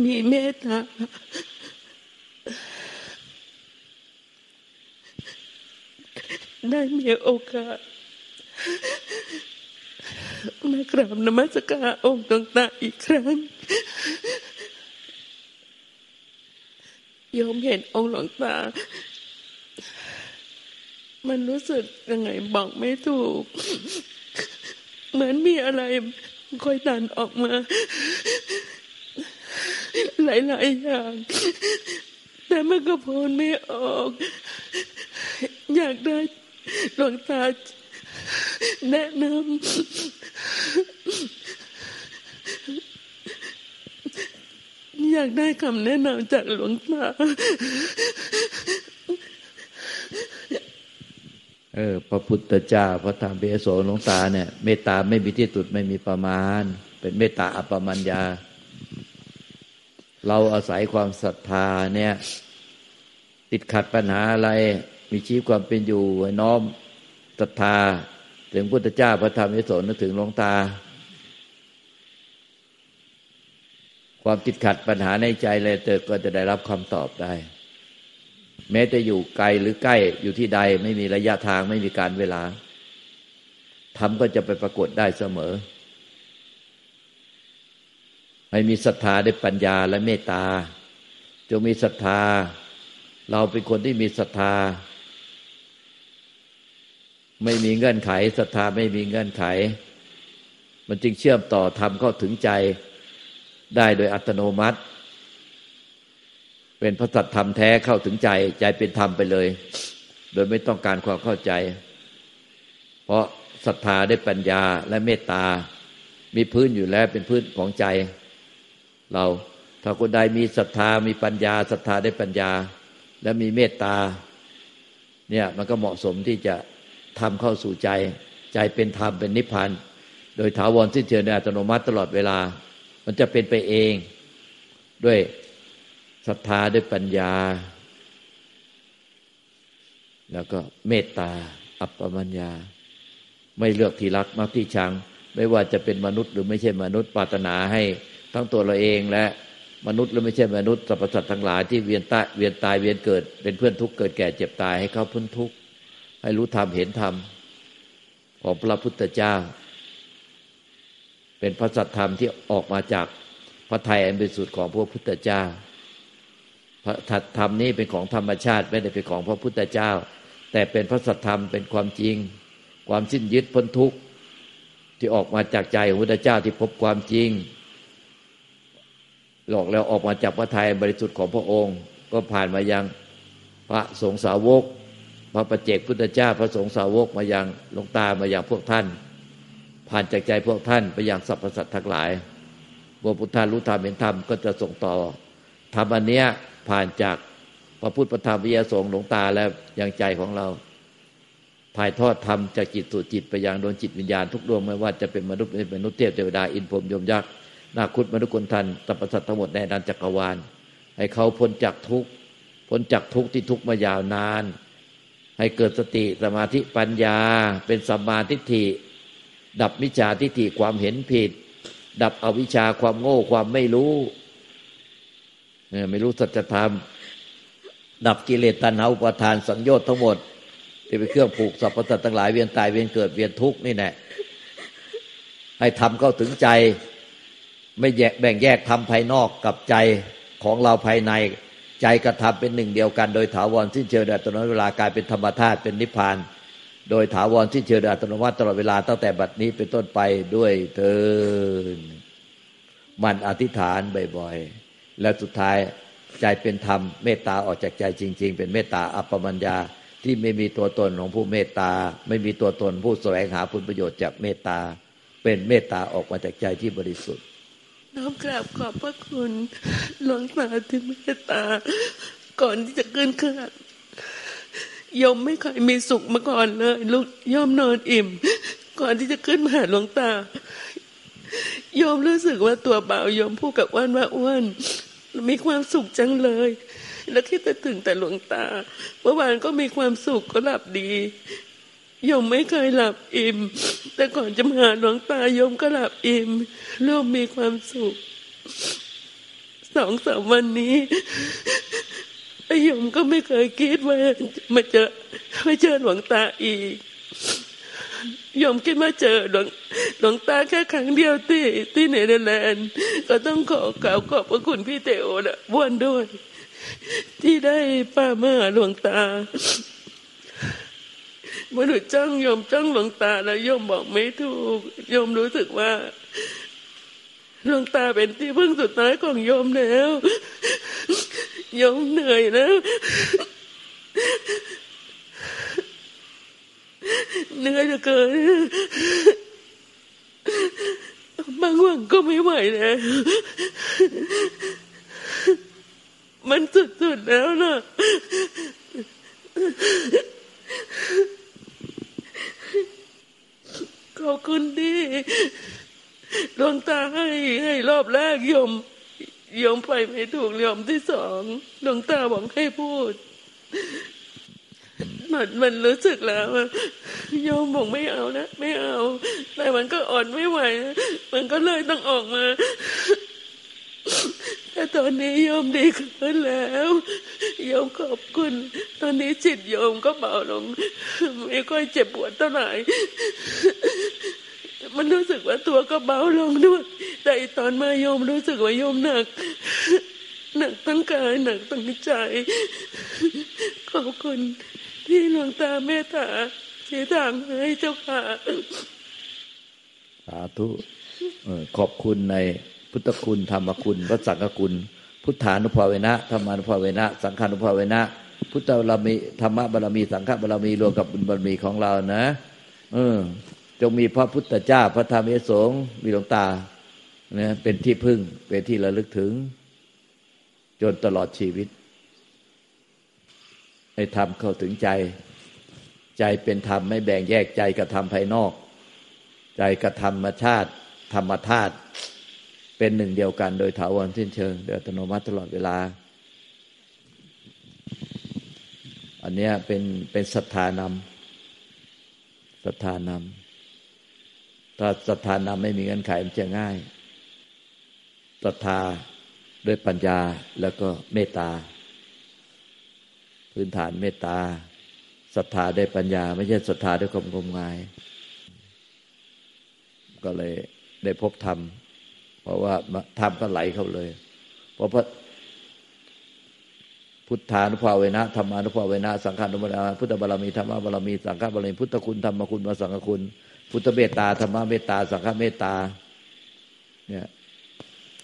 มีเมตตาได้มีโอกาสมากราบนมัสการองค์ต่างๆอีกครั้ง ยมเห็นองค์หลวงตา มันรู้สึกยังไงบอกไม่ถูก เหมือนมีอะไรค่อยดันออกมา หลายๆอย่าง แต่มันก็พูดไม่ออก อยากได้หลวงตาแนะนำ อยากได้คำแนะนำจากหลวงตาเออพระพุทธเจ้าพระธรรมเบโสหลวงตาเนี่ยเมตตาไม่มีที่สุดไม่มีประมาณ เป็นเมตตาอัปปมัญญา เราอาศัยความศรัทธาเนี่ย ติดขัดปัญหาอะไร มีชีวิตความเป็นอยู่น้อมศรัทธา ถึงพุทธเจ้าพระธรรมยโสนึกถึงหลวงตา ความติดขัดปัญหาในใจเลยเติก็จะได้รับคำตอบได้ แม้จะอยู่ไกลหรือใกล้อยู่ที่ใดไม่มีระยะทางไม่มีการเวลาทำก็จะไปปรากฏได้เสมอ ให้มีศรัทธาได้ปัญญาและเมตตา จงมีศรัทธา เราเป็นคนที่มีศรัทธา ไม่มีเงื่อนไขศรัทธาไม่มีเงื่อนไข มันจึงเชื่อมต่อทำเข้าถึงใจ ได้โดยอัตโนมัติ เป็นพระสัตธรรมแท้เข้าถึงใจใจเป็นธรรมไปเลย โดยไม่ต้องการความเข้าใจ เพราะศรัทธาได้ปัญญาและเมตตา มีพื้นอยู่แล้วเป็นพื้นของใจ เราถ้าคนใดมีศรัทธามีปัญญาศรัทธาได้ปัญญา และมีเมตตา เนี่ยมันก็เหมาะสมที่จะทำเข้าสู่ใจ ใจเป็นธรรมเป็นนิพพานโดยถาวรสิ้นเชิงในอัตโนมัติตลอดเวลา มันจะเป็นไปเอง ด้วยศรัทธาด้วยปัญญา แล้วก็เมตตา อัปปมัญญา ไม่เลือกที่รักมักที่ชัง ไม่ว่าจะเป็นมนุษย์หรือไม่ใช่มนุษย์ปรารถนาให้ทั้งตัวเราเองและมนุษย์หรือไม่ใช่มนุษย์สรรพสัตว์ทั้งหลายที่เวียนตายเวียนตายเวียนเกิด เป็นเพื่อนทุกข์เกิดแก่เจ็บตายให้เขาพ้นทุกข์ให้รู้ธรรมเห็นธรรมของพระพุทธเจ้า เป็นพระสัตธรรมที่ออกมาจากพระไทยอันเป็นสุดของพระพุทธเจ้า พระธรรมนี้เป็นของธรรมชาติไม่ได้เป็นของพระพุทธเจ้า แต่เป็นพระสัตธรรมเป็นความจริง ความสิ้นยึดพ้นทุกข์ที่ออกมาจากใจของพุทธเจ้าที่พบความจริง หลอกแล้วออกมาจากพระไทยบริสุทธิ์ของพระองค์ ก็ผ่านมายังพระสงฆ์สาวก พระประเจกพุทธเจ้า พระสงฆ์สาวกมายังลงตามายังพวกท่าน ผ่านจากใจพวกท่านไปอยังสรรพสัตว์ทั้งหลายบวพุทธารู้ธรรมเห็นธรรมก็จะส่งต่อธรรมอันเนี้ยผ่านจากพระพุทธธรรมวิยาสงหลวงตาแล้วยังใจของเราถ่ายทอดธรรมจากจิตสู่จิตไปยังดวงจิตวิญญาณทุกดวงไม่ว่าจะเป็นมนุษย์เป็นมนุษย์เทพเทวดาอินพรมยมยักษ์นาคุตมนุษย์คนทันตปสัตว์ทั้งหมดในดันจักรวาล ให้เขาพ้นจากทุกข์พ้นจากทุกข์ที่ทุกข์มายาวนาน ให้เกิดสติสมาธิปัญญา เป็นสัมมาทิฏฐิ ดับมิจฉาทิฏฐิความเห็นผิด ดับอวิชชาความโง่ความไม่รู้ไม่รู้สัจธรรม ดับกิเลสตัณหาอุปทานสังโยชน์ทั้งหมดที่เป็นเครื่องผูกสรรพสัตว์ทั้งหลายเวียนตายเวียนเกิดเวียนทุกข์นี่แหละให้ทำเข้าถึงใจ ไม่แยกแบ่งแยกทำภายนอกกับใจของเราภายในใจกระทำเป็นหนึ่งเดียวกันโดยถาวรสิ้นเชิงอัตโนมัติเวลากลายเป็นธรรมธาตุเป็นนิพพาน โดยถาวรสิ้นเชิงอัตโนมัติตลอดเวลาตั้งแต่บัดนี้เป็นต้นไปด้วยเทินมันอธิษฐานบ่อยๆ และสุดท้ายใจเป็นธรรมเมตตาออกจากใจจริง ๆ เป็นเมตตาอัปปมัญญาที่ไม่มีตัวตนของผู้เมตตา ไม่มีตัวตนผู้แสวงหาผลประโยชน์จากเมตตา เป็นเมตตาออกมาจากใจที่บริสุทธิ์ น้อมกราบขอบพระคุณหลวงตาที่เมตตา ก่อนที่จะขึ้นเครื่อง ยมไม่เคยมีสุขมาก่อนเลยลูกยอมนอนอิ่ม ก่อนที่จะขึ้นมาหาหลวงตายอมรู้สึกว่าตัวเบายอมพูดกับอ้วนว่าอ้วนมีความสุขจังเลย แล้วคิดแต่ถึงแต่หลวงตาเมื่อวานก็มีความสุขก็หลับดียมไม่เคยหลับอิ่ม แต่ก่อนจะมาหาหลวงตายมก็หลับอิ่มร่วมมีความสุขสองสามวันนี้ ไอยมก็ไม่เคยคิดว่ามาเจอไม่เจอหลวงตาอีกยมคิดมาเจอหลวงหลวงตาแค่ครั้งเดียวที่ที่เนเธอร์แลนด์ก็ต้องขอกล่าวขอบพระคุณพี่เตโอนะบ้วนด้วย ที่ได้ป้ามาหลวงตาเมื่อหนูจ้องยมจ้องหลวงตาแล้วยมบอกไม่ถูกยมรู้สึกว่าหลวงตาเป็นที่พึ่งสุดท้ายของโยมแล้ว ยมเหนื่อยแล้วเหนื่อยเหลือเกินบางวันก็ไม่ไหวแล้วมันสุดๆแล้วนะขอบคุณดีดวงตาให้ให้รอบแรกยม ยมไปไม่ถูกยมที่สองดวงตาบอกให้พูด มันมันรู้สึกแล้วยมบอกไม่เอานะไม่เอา แต่มันก็อ่อนไม่ไหว มันก็เลยต้องออกมาแต่ตอนนี้โยมดีขึ้นแล้วโยมขอบคุณ ตอนนี้จิตโยมก็เบาลง ไม่ค่อยเจ็บปวดเท่าไหร่ มันรู้สึกว่าตัวก็เบาลงด้วย แต่ตอนมาโยมรู้สึกว่าโยมหนัก หนักทั้งกายหนักทั้งใจ ขอบคุณที่หลวงตาเมตตาชี้ทางให้เจ้าค่ะสาธุขอบคุณในพุทธคุณธรรมคุณพระสังฆคุณ พุทธานุภาเวนะธรรมานุภาเวนะ สังฆานุภาเวนะพุทธบารมีธรรมบารมี สังฆบารมีรวมกับบุญบารมีของเรานะ เออ จงมีพระพุทธเจ้าพระธรรมเอสงมีหลวงตาเนี่ยเป็นที่พึ่งเป็นที่ระลึกถึง จนตลอดชีวิต ให้ทำเข้าถึงใจ ใจเป็นธรรมไม่แบ่งแยกใจกับธรรมภายนอก ใจกับธรรมชาติ ธรรมธาตุเป็นหนึ่งเดียวกันโดยถาวรสิ้นเชิงโดยอัตโนมัติตลอดเวลา อันนี้เป็นเป็นศรัทธานำศรัทธานำ ถ้าศรัทธานำไม่มีเงื่อนไขมันจะง่ายศรัทธาด้วยปัญญาแล้วก็เมตตา พื้นฐานเมตตาศรัทธาด้วยปัญญา ไม่ใช่ศรัทธาด้วยความงมงาย ก็เลยได้พบธรรมเพราะว่าธรรมก็ไหลเข้าเลย เพราะพระพุทธานุภาเวนะธรรมานุภาเวนะสังฆานุภาเวนะพุทธบารมีธรรมบารมีสังฆบารมีพุทธคุณธรรมคุณวสังฆคุณ พุทธเมตตาธรรมเมตตา สังฆเมตตา เนี่ย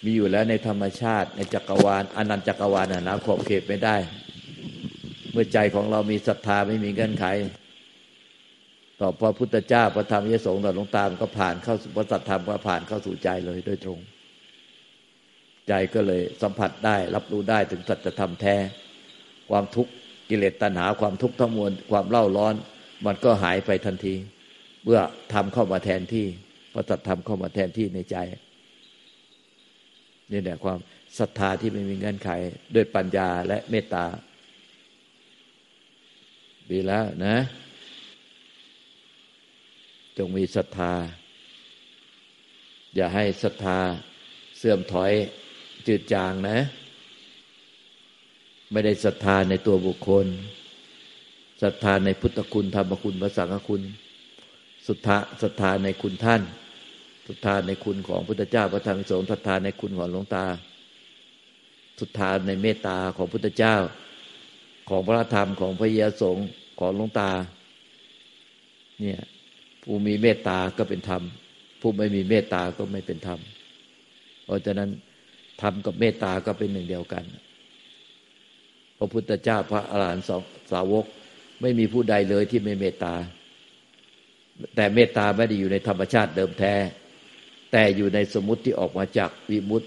มีอยู่แล้วในธรรมชาติ ในจักรวาลอนันต์จักรวาลนะขอบเขตไม่ได้ เมื่อใจของเรามีศรัทธาไม่มีเงื่อนไข ต่อพระพุทธเจ้าพระธรรมยสงฆ์ต่อหลวงตามก็ผ่านเข้าพระสัทธรรมก็ผ่านเข้าสู่ใจเลยโดยตรง ใจก็เลยสัมผัสได้ รับรู้ได้ถึงสัจธรรมแท้ ความทุกข์กิเลสตัณหาความทุกข์ทั้งมวลความเล่าร้อน มันก็หายไปทันที เมื่อทำเข้ามาแทนที่พระสัทธรรมเข้ามาแทนที่ในใจนี่แหละความศรัทธาที่ไม่มีเงื่อนไข ด้วยปัญญาและเมตตา ดีแล้วนะ จงมีศรัทธา อย่าให้ศรัทธาเสื่อมถอยจืดจางนะ ไม่ได้ศรัทธาในตัวบุคคลศรัทธาในพุทธคุณธรรมคุณพระสังฆคุณ สุทธะศรัทธาในคุณท่านศรัทธาในคุณของพุทธเจ้าพระธรรมสงฆ์ศรัทธาในคุณของหลวงตาศรัทธาในเมตตาของพุทธเจ้า ของพระธรรมของพระยาสงฆ์ของหลวงตา เนี่ย ผู้มีเมตตาก็เป็นธรรม ผู้ไม่มีเมตตาก็ไม่เป็นธรรม เพราะฉะนั้นธรรมกับเมตตาก็เป็นหนึ่งเดียวกันพระพุทธเจ้าพระอรหันต์สาวก ไม่มีผู้ใดเลยที่ไม่เมตตา แต่เมตตาไม่ได้อยู่ในธรรมชาติเดิมแท้ แต่อยู่ในสมมติที่ออกมาจากวิมุต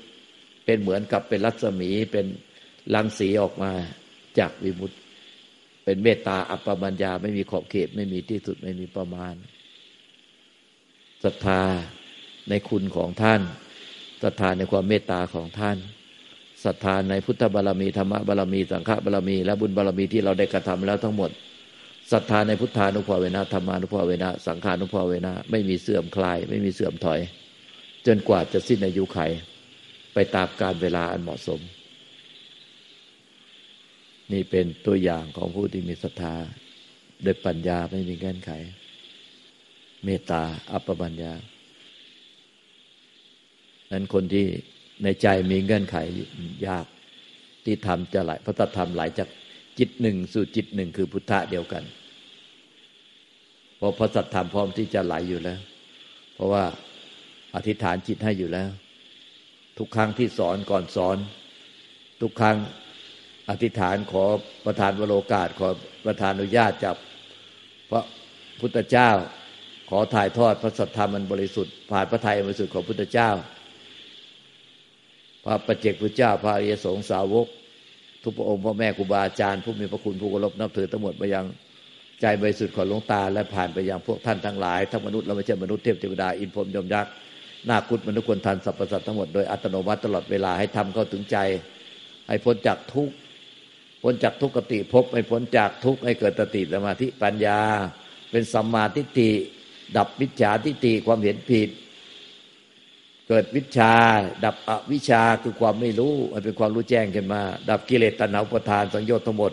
เป็นเหมือนกับเป็นรัศมีเป็นลังสีออกมาจากวิมุตเป็นเมตตาอัปปมัญญาไม่มีขอบเขต ไม่มีที่สุดไม่มีประมาณศรัทธาในคุณของท่านศรัทธาในความเมตตาของท่านศรัทธาในพุทธบารมีธรรมบารมี สังฆบารมี และบุญบารมีที่เราได้กระทำแล้วทั้งหมด ศรัทธาในพุทธานุภาเวนะธรรมานุภาเวนะสังขานุภาเวนะไม่มีเสื่อมคลาย ไม่มีเสื่อมถอย จนกว่าจะสิ้นอายุไข ไปตามการเวลาอันเหมาะสม นี่เป็นตัวอย่างของผู้ที่มีศรัทธาโดยปัญญาไม่มีเงื่อนไข เมตตาอัปปปัญญานั้นคนที่ในใจมีเงื่อนไขยากที่ทำจะไหลพระธรรมไหลจาก จิตหนึ่งสู่จิตหนึ่งคือพุทธะเดียวกันเพราะพระสัทธรรมพร้อมที่จะไหลอยู่แล้ว เพราะว่าอธิษฐานจิตให้อยู่แล้ว ทุกครั้งที่สอนก่อนสอน ทุกครั้งอธิษฐานขอประธานวโรกาส ขอประธานอนุญาตจากพระพุทธเจ้า ขอถ่ายทอดพระสัทธรรมมันบริสุทธิ์ผ่านพระทัยบริสุทธิ์ของพุทธเจ้า พระประเจกพุทธเจ้า พระอริยสงสาวก ทุกพระองค์พ่อแม่ครูบาอาจารย์ผู้มีพระคุณผู้เคารพนับถือทั้งหมดไปยังใจบริสุทธิ์ของหลวงตา และผ่านไปยังพวกท่านทั้งหลายทั้งมนุษย์และไม่ใช่มนุษย์เทพเทวดาอินพรมยมยักษ์นาคุดมนุษย์ควรทันสรรพสัตว์ทั้งหมดโดยอัตโนมัติตลอดเวลาให้ทำเข้าถึงใจ ให้พ้นจากทุกข์พ้นจากทุกขติภพให้พ้นจากทุกข์ให้เกิดตติสมาธิปัญญา เป็นสัมมาทิฏฐิดับวิชาทิฏฐิความเห็นผิด เกิดวิชา ดับอวิชาคือความไม่รู้มันเป็นความรู้แจ้งขึ้นมา ดับกิเลสตัณหาประทานสังโยชน์ทั้งหมด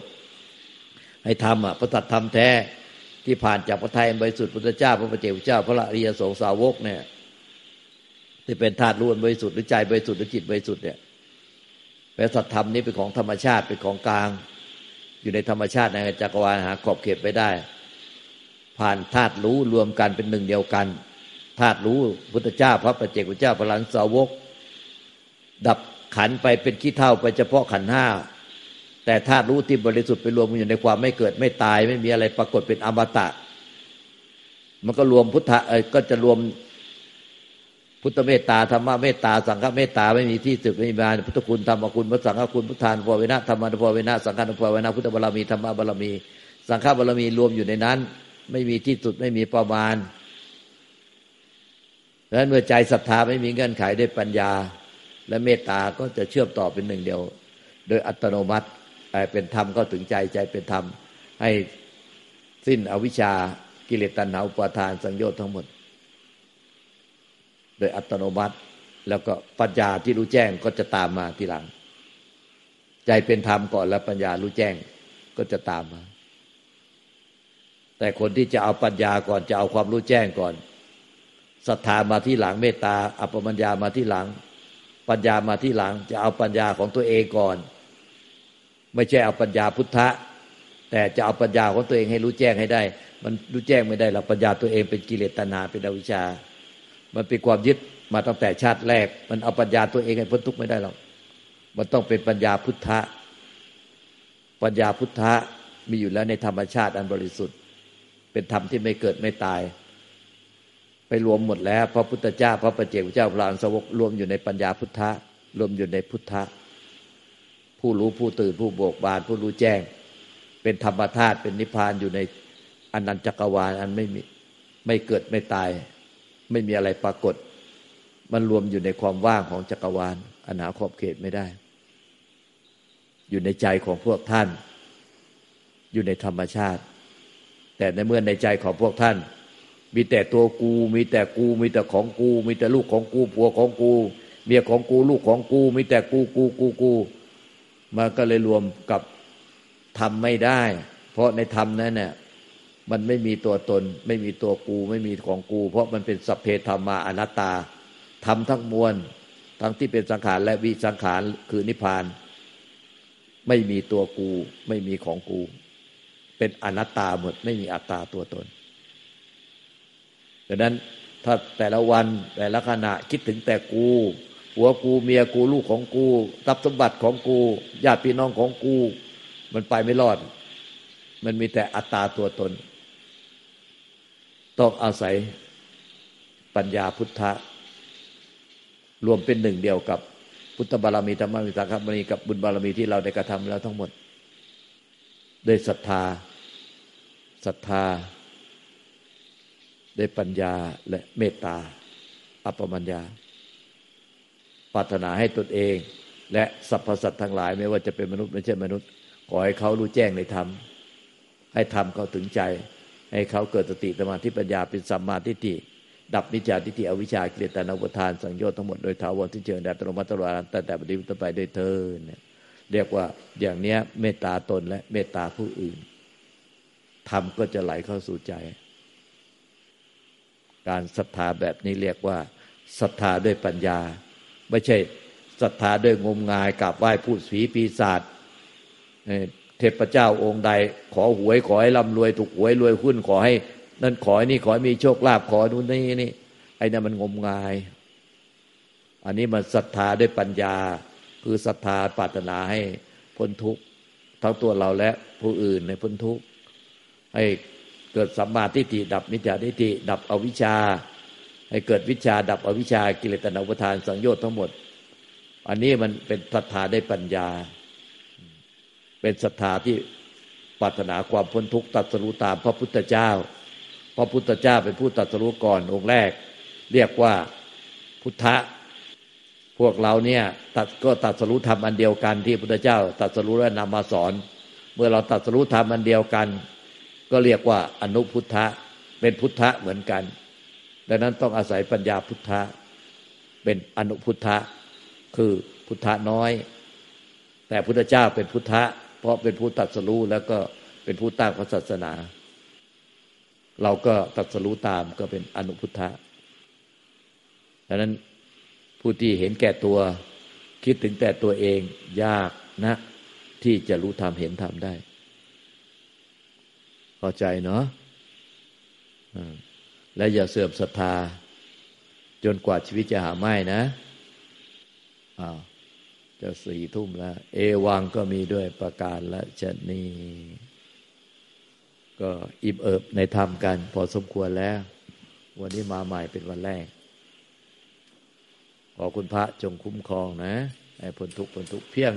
ให้ทำอะพระตัดธรรมแท้ที่ผ่านจากพระไทยบริสุทธิ์พุทธเจ้า พระปเจ้าเจ้า พระอริยสงสาวกเนี่ยที่เป็นธาตุรู้บริสุทธิ์หรือใจบริสุทธิ์หรือจิตบริสุทธิ์เนี่ยแปลสัตธรรมนี้เป็นของธรรมชาติเป็นของกลาง อยู่ในธรรมชาติในจักรวาลหาขอบเขตไปได้ ผ่านธาตุรู้รวมกันเป็นหนึ่งเดียวกัน ธาตุรู้พุทธเจ้า พระปัจเจกพุทธเจ้าพระหลันสาวก ดับขันไปเป็นขี้เท่าไปเฉพาะขันห้าแต่ธาตุรู้ที่บริสุทธิ์ไปรวมอยู่ในความไม่เกิดไม่ตาย ไม่มีอะไรปรากฏเป็นอมตะ มันก็รวมพุทธะก็จะรวมพุทธเมตตาธรรมเมตตาสังฆเมตตาไม่มีที่สุดไม่มีมาพุทธคุณธรรมคุณพระสังฆคุณพุทธานภวเวนะธรรมานภวเวนะสังฆานภวเวนะพุทธบารมีธรรมบารมี สังฆบารมีรวมอยู่ในนั้น ไม่มีที่สุดไม่มีประมาณ ดังนั้นเมื่อใจศรัทธาไม่มีเงื่อนไขด้วยปัญญา และเมตตาก็จะเชื่อมต่อเป็นหนึ่งเดียว โดยอัตโนมัติเป็นธรรมก็ถึงใจใจเป็นธรรมให้สิ้นอวิชชากิเลสตัณหาอุปาทานสังโยชน์ทั้งหมด โดยอัตโนมัติแล้วก็ปัญญาที่รู้แจ้งก็จะตามมาทีหลัง ใจเป็นธรรมก่อนแล้วปัญญารู้แจ้งก็จะตามมา แต่คนที่จะเอาปัญญาก่อนจะเอาความรู้แจ้งก่อน ศรัทธามาที่หลังเมตตา อัปปมัญญามาที่หลัง ปัญญามาที่หลัง จะเอาปัญญาของตัวเองก่อน ไม่ใช่เอาปัญญาพุทธะ แต่จะเอาปัญญาของตัวเองให้รู้แจ้งให้ได้ มันรู้แจ้งไม่ได้หรอกปัญญาตัวเองเป็นกิเลสตัณหาเป็นอวิชชา มันเป็นความยึดมาตั้งแต่ชาติแรก มันเอาปัญญาตัวเองให้พ้นทุกข์ไม่ได้หรอกมันต้องเป็นปัญญาพุทธะ ปัญญาพุทธะมีอยู่แล้วในธรรมชาติอันบริสุทธิ์ เป็นธรรมที่ไม่เกิดไม่ตาย ไปรวมหมดแล้ว พระพุทธเจ้า พระประเจกเจ้าพระอัสวกรวมอยู่ในปัญญาพุทธะรวมอยู่ในพุทธะผู้รู้ผู้ตื่นผู้โบกบาน ผู้รู้แจ้ง เป็นธรรมธาตุเป็นนิพพานอยู่ในอนันตจักรวาลอันไม่มีไม่เกิดไม่ตาย ไม่มีอะไรปรากฏ มันรวมอยู่ในความว่างของจักรวาลอนาขอบเขตไม่ได้ อยู่ในใจของพวกท่าน อยู่ในธรรมชาติ แต่ในเมื่อในใจของพวกท่าน มีแต่ตัวกู มีแต่กู มีแต่ของกู มีแต่ลูกของกูผัวของกู เมียของกูลูกของกู มีแต่กูกูกูกูมันก็เลยรวมกับทำไม่ได้ เพราะในธรรมนั้นเนี่ยมันไม่มีตัวตน ไม่มีตัวกู ไม่มีของกู เพราะมันเป็นสัพเพธรรมาอนัตตาทำทั้งมวล ทั้งที่เป็นสังขารและวิสังขารคือนิพพาน ไม่มีตัวกู ไม่มีของกู เป็นอนัตตาหมด ไม่มีอัตตาตัวตน ดังนั้นถ้าแต่ละวันแต่ละขณะคิดถึงแต่กูหัวกูเมียกูลูกของกูทรัพย์สมบัติของกูญาติพี่น้องของกู มันไปไม่รอด มันมีแต่อัตตาตัวตน ต้องอาศัยปัญญาพุทธะรวมเป็นหนึ่งเดียวกับพุทธบารมีธรรมมีสังฆบารมีกับบุญบารมีที่เราได้กระทำแล้วทั้งหมดด้วยศรัทธาศรัทธา ได้ปัญญาและเมตตา อัปปมัญญาปรารถนาให้ตนเอง และสรรพสัตว์ทั้งหลาย ไม่ว่าจะเป็นมนุษย์ไม่ใช่มนุษย์ ขอให้เขารู้แจ้งในธรรมให้ธรรมเขาถึงใจ ให้เขาเกิดสติสมาธิปัญญาเป็นสัมมาทิฏฐิดับมิจฉาทิฏฐิอวิชชาเกลียดตานอุทานสังโยชน์ทั้งหมดโดยถาวรที่เจริญแด่ตรมัตตลอดแต่แต่ปฏิบัติไปโดยเธอเนี่ยเรียกว่าอย่างเนี้ยเมตตาตนและเมตตาผู้อื่นธรรมก็จะไหลเข้าสู่ใจ การศรัทธาแบบนี้เรียกว่าศรัทธาด้วยปัญญา ไม่ใช่ศรัทธาด้วยงมงายกราบไหว้พูดผีปีศาจเทพเจ้าองค์ใด ขอหวยขอให้ร่ำรวยถูกหวยรวยหุ้นขอให้ นั่นขอให้นี่ขอให้มีโชคลาภขอนู่นนี่นี่ไอ้นั่นมันงมงาย อันนี้มันศรัทธาด้วยปัญญา คือศรัทธาปรารถนาให้พ้นทุกข์ทั้งตัวเราและผู้อื่นในพ้นทุกข์ให้ เกิดสัมมาทิฏฐิดับมิจฉาทิฏฐิดับอวิชชา ให้เกิดวิชาดับอวิชชากิเลสตนาอุปทานสังโยชน์ทั้งหมด อันนี้มันเป็นศรัทธาได้ปัญญา เป็นศรัทธาที่ปรารถนาความพ้นทุกข์ตัดสรู้ตามพระพุทธเจ้า พระพุทธเจ้าเป็นผู้ตัดสู้ก่อนองค์แรก เรียกว่าพุทธะพวกเราเนี่ยตัดก็ตัดสู้ธรรมอันเดียวกันที่พุทธเจ้าตัดสู้และนำมาสอน เมื่อเราตัดสู้ธรรมอันเดียวกัน ก็เรียกว่าอนุพุทธะเป็นพุทธะเหมือนกัน ดังนั้นต้องอาศัยปัญญาพุทธะเป็นอนุพุทธะคือพุทธะน้อย แต่พุทธเจ้าเป็นพุทธะเพราะเป็นผู้ตัดสู้แล้วก็เป็นผู้ตั้งพระศาสนา เราก็ตัดสรู้ตามก็เป็นอนุพุทธะดังนั้นผู้ที่เห็นแก่ตัวคิดถึงแต่ตัวเองยากนะที่จะรู้ธรรมเห็นธรรมได้ เข้าใจเนาะและอย่าเสื่อมศรัทธา จนกว่าชีวิตจะหาไม่นะอ้าวจะสี่ทุ่มแล้ว เอวังก็มีด้วยประการและชนีก็อิ่มเอิบในธรรมกัน พอสมควรแล้ว วันนี้มาใหม่เป็นวันแรก ขอคุณพระจงคุ้มครองนะ ให้พ้นทุกพ้นทุกเพียง